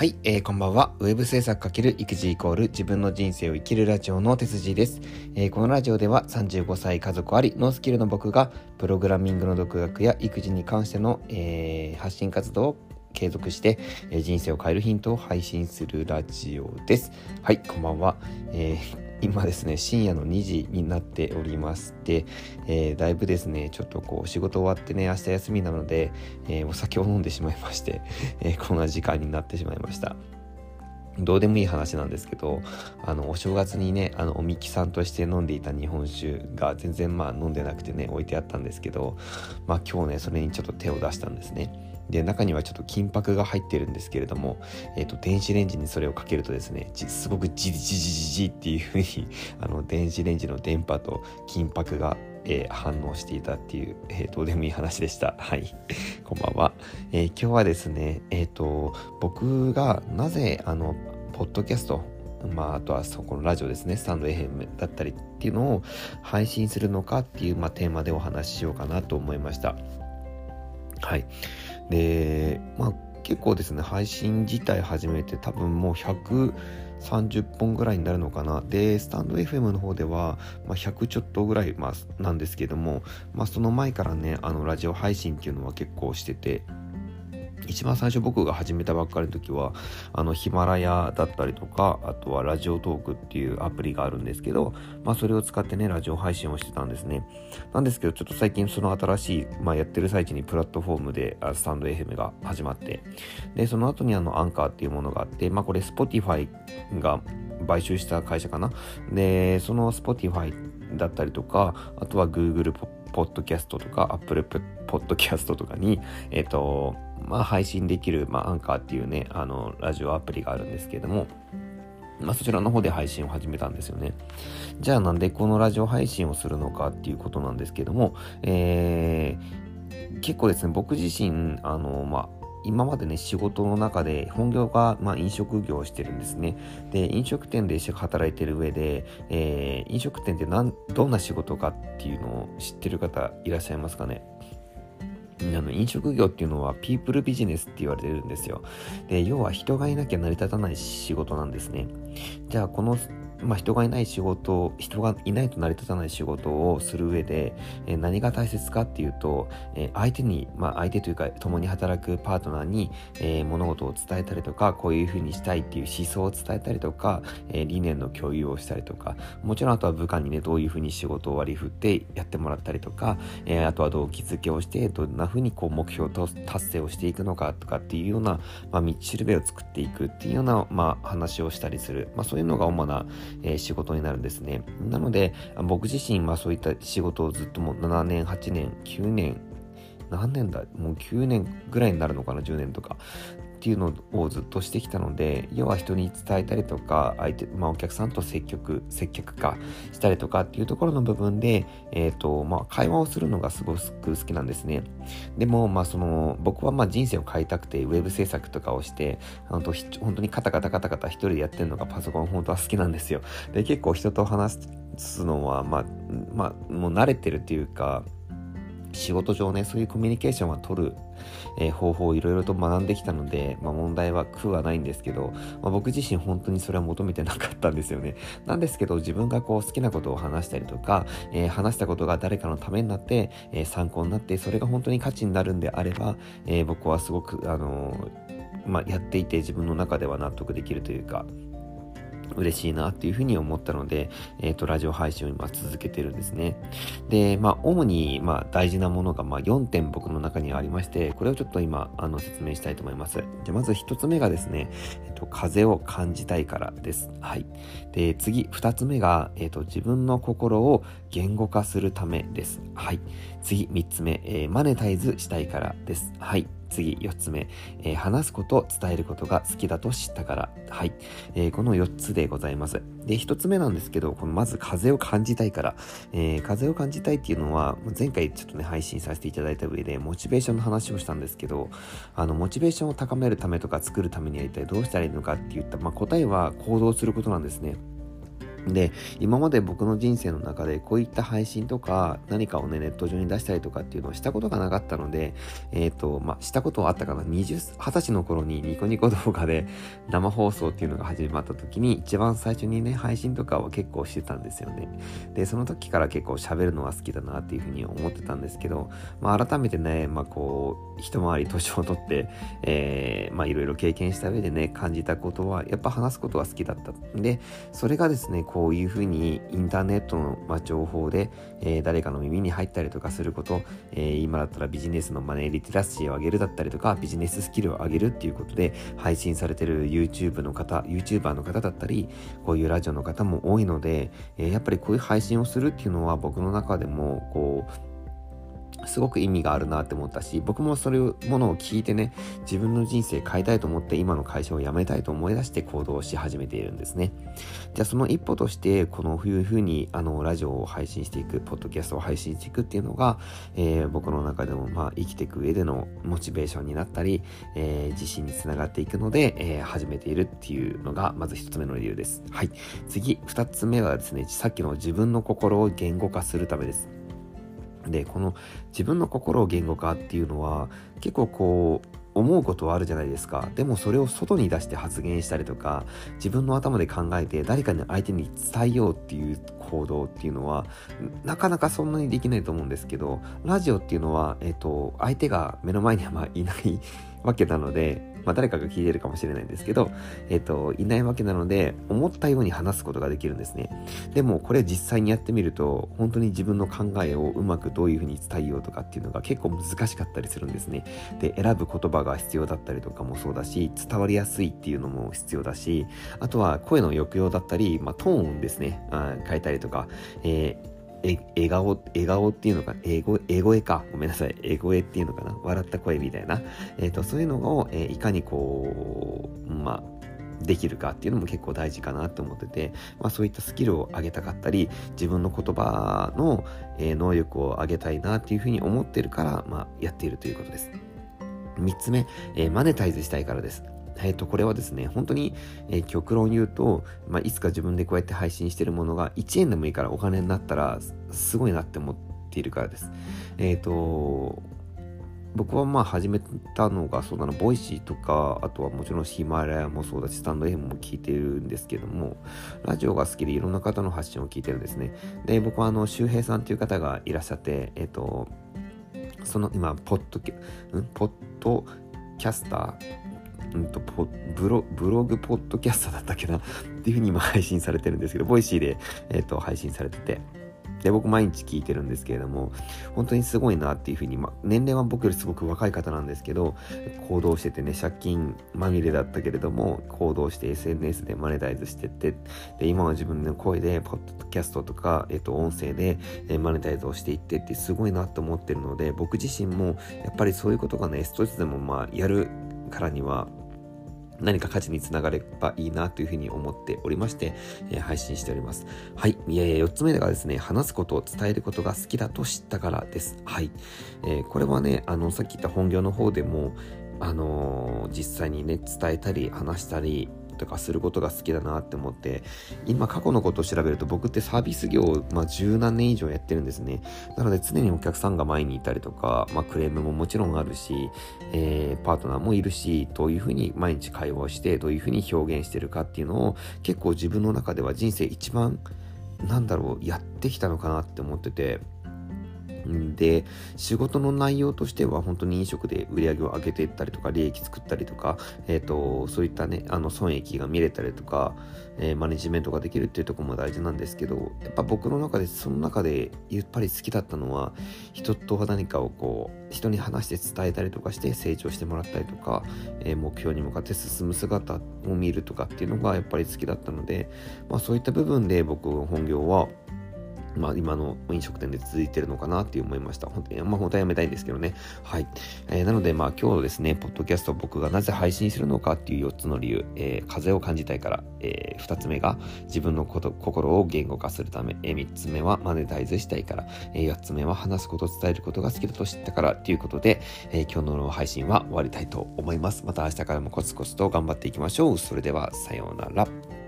はい、えー、こんばんは。ウェブ制作×育児イコール自分の人生を生きるラジオの鉄人です、えー、このラジオでは35歳家族あり、ノースキルの僕がプログラミングの独学や育児に関しての、えー、発信活動を継続して、え人生を変えるヒントを配信するラジオです。はい、こんばんは。えー今ですね深夜の2時になっておりまして、えー、だいぶですねちょっとこう仕事終わってね明日休みなので、えー、お酒を飲んでしまいまして、えー、こんな時間になってしまいました。どうでもいい話なんですけどあのお正月にねあのおみきさんとして飲んでいた日本酒が全然まあ飲んでなくてね置いてあったんですけどまあ今日ねそれにちょっと手を出したんですね。で中にはちょっと金箔が入ってるんですけれども、えーと、電子レンジにそれをかけるとですねすごくジリジリジジっていうふうに あの電子レンジの電波と金箔がえー、反応していたっていう、えー、どうでもいい話でした。はい。こんばんは。えー、今日はですね、えっ、と、僕がなぜ、あの、ポッドキャスト、まあ、あとはそこのラジオですね、スタンド FM だったりっていうのを配信するのかっていう、まあ、テーマでお話ししようかなと思いました。はい。で、まあ結構ですね、配信自体始めて多分もう130本ぐらいになるのかな。で、スタンド FM の方では、まあ、100ちょっとぐらい、まあ、なんですけども、まあその前からね、あのラジオ配信っていうのは結構してて、一番最初僕が始めたばっかりの時はあのヒマラヤだったりとかあとはラジオトークっていうアプリがあるんですけど、まあ、それを使ってねラジオ配信をしてたんですね。なんですけどちょっと最近その新しい、まあ、やってる最中にプラットフォームでスタンド FM が始まってでその後にあのアンカーっていうものがあってまあこれ Spotify が買収した会社かな？でその Spotify だったりとかあとは Google ポッドキャストとか Apple ポッドキャストとかにえっ、ー、とまあ、配信できる、まあ、アンカーっていうね、あの、ラジオアプリがあるんですけれども、まあ、そちらの方で配信を始めたんですよね。じゃあなんでこのラジオ配信をするのかっていうことなんですけども、えー、結構ですね、僕自身、あの、まあ、今までね、仕事の中で本業が、まあ、飲食業をしてるんですね。で、飲食店で働いてる上で、えー、飲食店って何どんな仕事かっていうのを知ってる方いらっしゃいますかね？あの飲食業っていうのはピープルビジネスって言われてるんですよ。で、要は人がいなきゃ成り立たない仕事なんですね。じゃあこのまあ、人がいない仕事人がいないと成り立たない仕事をする上で、えー、何が大切かっていうと、えー、相手に、まあ、相手というか共に働くパートナーに、えー、物事を伝えたりとかこういうふうにしたいっていう思想を伝えたりとか、え理念の共有をしたりとかもちろんあとは部下にねどういうふうに仕事を割り振ってやってもらったりとか、えあとは動機づけをしてどんなふうにこう目標と達成をしていくのかとかっていうような、まあ、道しるべを作っていくっていうような、まあ、話をしたりする、まあ、そういうのが主な、えー、仕事になるんですね。なので、僕自身、まあそういった仕事をずっともう7年、8年、9年、何年だ？もう9年ぐらいになるのかな？10年とか。っていうのをずっとしてきたので要は人に伝えたりとか相手、まあ、お客さんと積極接客化したりとかっていうところの部分で、えーとまあ、会話をするのがすごく好きなんですね。でも、まあ、その僕はまあ人生を変えたくてウェブ制作とかをして本当本当にカタカタカタカタ一人でやってるのがパソコン本当は好きなんですよ。で結構人と話すのはまあまあもう慣れてるっていうか仕事上ね、そういうコミュニケーションは取る、えー、方法をいろいろと学んできたので、まあ、問題は苦はないんですけど、まあ、僕自身本当にそれは求めてなかったんですよね。なんですけど、自分がこう好きなことを話したりとか、えー、話したことが誰かのためになって、えー、参考になって、それが本当に価値になるんであれば、え僕はすごく、あのまあ、やっていて自分の中では納得できるというか、嬉しいなっていうふうに思ったので、えっ、ー、と、ラジオ配信を今続けてるんですね。で、まあ、主に、まあ、大事なものが、まあ、4点僕の中にありまして、これをちょっと今、あの、説明したいと思います。じゃ、まず1つ目がですね、えっ、ー、と、風を感じたいからです。はい。で、次、2つ目が、えっ、ー、と、自分の心を言語化するためです。はい。次、3つ目、えマネタイズしたいからです。はい。次、4つ目、えー、話すこと、伝えることが好きだと知ったから。はい。えー、この4つでございます。で、1つ目なんですけど、このまず風を感じたいから。えー、風を感じたいっていうのは、前回ちょっとね、配信させていただいた上で、モチベーションの話をしたんですけど、あの、モチベーションを高めるためとか作るためには一体どうしたらいいのかって言った、まあ、答えは行動することなんですね。で今まで僕の人生の中でこういった配信とか何かをねネット上に出したりとかっていうのをしたことがなかったのでえっ、ー、とまあしたことはあったかな。20 20歳の頃にニコニコ動画で生放送っていうのが始まった時に一番最初にね配信とかは結構してたんですよね。でその時から結構喋るのは好きだなっていうふうに思ってたんですけど、まあ、改めてねまあこう一回り年を取ってえー、まあいろいろ経験した上でね感じたことはやっぱ話すことは好きだった。んでそれがですねこういうふうにインターネットの、ま情報で、え、誰かの耳に入ったりとかすること、え、今だったらビジネスのマネーリテラシーを上げるだったりとかビジネススキルを上げるっていうことで配信されてる YouTube の方 YouTuber の方だったりこういうラジオの方も多いので、え、やっぱりこういう配信をするっていうのは僕の中でもこうすごく意味があるなって思ったし、僕もそれものを聞いてね、自分の人生変えたいと思って今の会社を辞めたいと思い出して行動し始めているんですね。じゃあその一歩として、このいうふうにあのラジオを配信していく、ポッドキャストを配信していくっていうのが、えー、僕の中でもまあ生きていく上でのモチベーションになったり、えー、自信につながっていくので、えー、始めているっていうのがまず一つ目の理由です。はい。次、二つ目はですね、さっきの自分の心を言語化するためです。でこの自分の心を言語化っていうのは結構こう思うことはあるじゃないですか。でもそれを外に出して発言したりとか自分の頭で考えて誰かに相手に伝えようっていう行動っていうのはなかなかそんなにできないと思うんですけどラジオっていうのは、えっと、相手が目の前にはまあいないわけなのでまあ、誰かが聞いてるかもしれないんですけど、えっ、と、いないわけなので、思ったように話すことができるんですね。でも、これ実際にやってみると、本当に自分の考えをうまくどういうふうに伝えようとかっていうのが結構難しかったりするんですね。で、選ぶ言葉が必要だったりとかもそうだし、伝わりやすいっていうのも必要だし、あとは声の抑揚だったり、まあ、トーンですね、あ変えたりとか、えー笑顔、笑顔っていうのか、英語、英声か。ごめんなさい。英声っていうのかな。笑った声みたいな。えっ、ー、と、そういうのを、えー、いかにこう、まあ、できるかっていうのも結構大事かなと思ってて、まあ、そういったスキルを上げたかったり自分の言葉の、能力を上げたいなっていうふうに思ってるから、まあ、やっているということです3つ目、えー、マネタイズしたいからですえっ、と、これはですね、本当に、えー、極論言うと、まあ、いつか自分でこうやって配信してるものが1円でもいいからお金になったら、すごいなって思っているからです。えっ、ー、と、僕はまあ始めたのがそうだな、 Voicy とか、あとはもちろんヒマラヤもそうだし、 stand.fm も聞いてるんですけども、ラジオが好きでいろんな方の発信を聞いてるんですね。で、僕はあの、周平さんという方がいらっしゃって、えっ、と、その今、ポッドキャ、ん？ポッドキャスターうんとポブロブログポッドキャストだったっけなっていうふうに今配信されてるんですけど、 Voicy で、えーと、配信されてて、で、僕毎日聞いてるんですけれども、本当にすごいなっていうふうに、ま年齢は僕よりすごく若い方なんですけど、行動しててね、借金まみれだったけれども、行動して SNS でマネタイズしてって、で、今は自分の声で、ポッドキャストとか、えっ、と、音声で、えマネタイズをしていってってすごいなと思ってるので、僕自身も、やっぱりそういうことがね、ストレスでもまあ、やるからには、何か価値につながればいいなというふうに思っておりまして、えー、配信しております。はい。いやいや、4つ目がですね、話すことを伝えることが好きだと知ったからです。はい。えー、これはね、あの、さっき言った本業の方でも、あのー、実際にね、伝えたり、話したり、とかすることが好きだなって思って今過去のことを調べると僕ってサービス業をまあ十何年以上やってるんですね。なので常にお客さんが前にいたりとか、まあ、クレームももちろんあるし、えー、パートナーもいるしどういうふうに毎日会話をしてどういうふうに表現してるかっていうのを結構自分の中では人生一番なんだろうやってきたのかなって思っててで、仕事の内容としては本当に飲食で売り上げを上げていったりとか、利益作ったりとか、えっ、ー、と、そういったね、あの損益が見れたりとか、えー、マネジメントができるっていうとこも大事なんですけど、やっぱ僕の中で、その中でやっぱり好きだったのは、人と何かをこう、人に話して伝えたりとかして成長してもらったりとか、えー、目標に向かって進む姿を見るとかっていうのがやっぱり好きだったので、まあそういった部分で僕本業は、まあ、今の飲食店で続いてるのかなって思いました。本当に、まあ、本当はやめたいんですけどね。はい。えー、なので、まあ、今日ですね、ポッドキャストを僕がなぜ配信するのかっていう4つの理由、えー、風を感じたいから、えー、2つ目が自分のこと心を言語化するため、えー、3つ目はマネタイズしたいから、えー、4つ目は話すこと、伝えることが好きだと知ったからということで、え、今日の配信は終わりたいと思います。また明日からもコツコツと頑張っていきましょう。それでは、さようなら。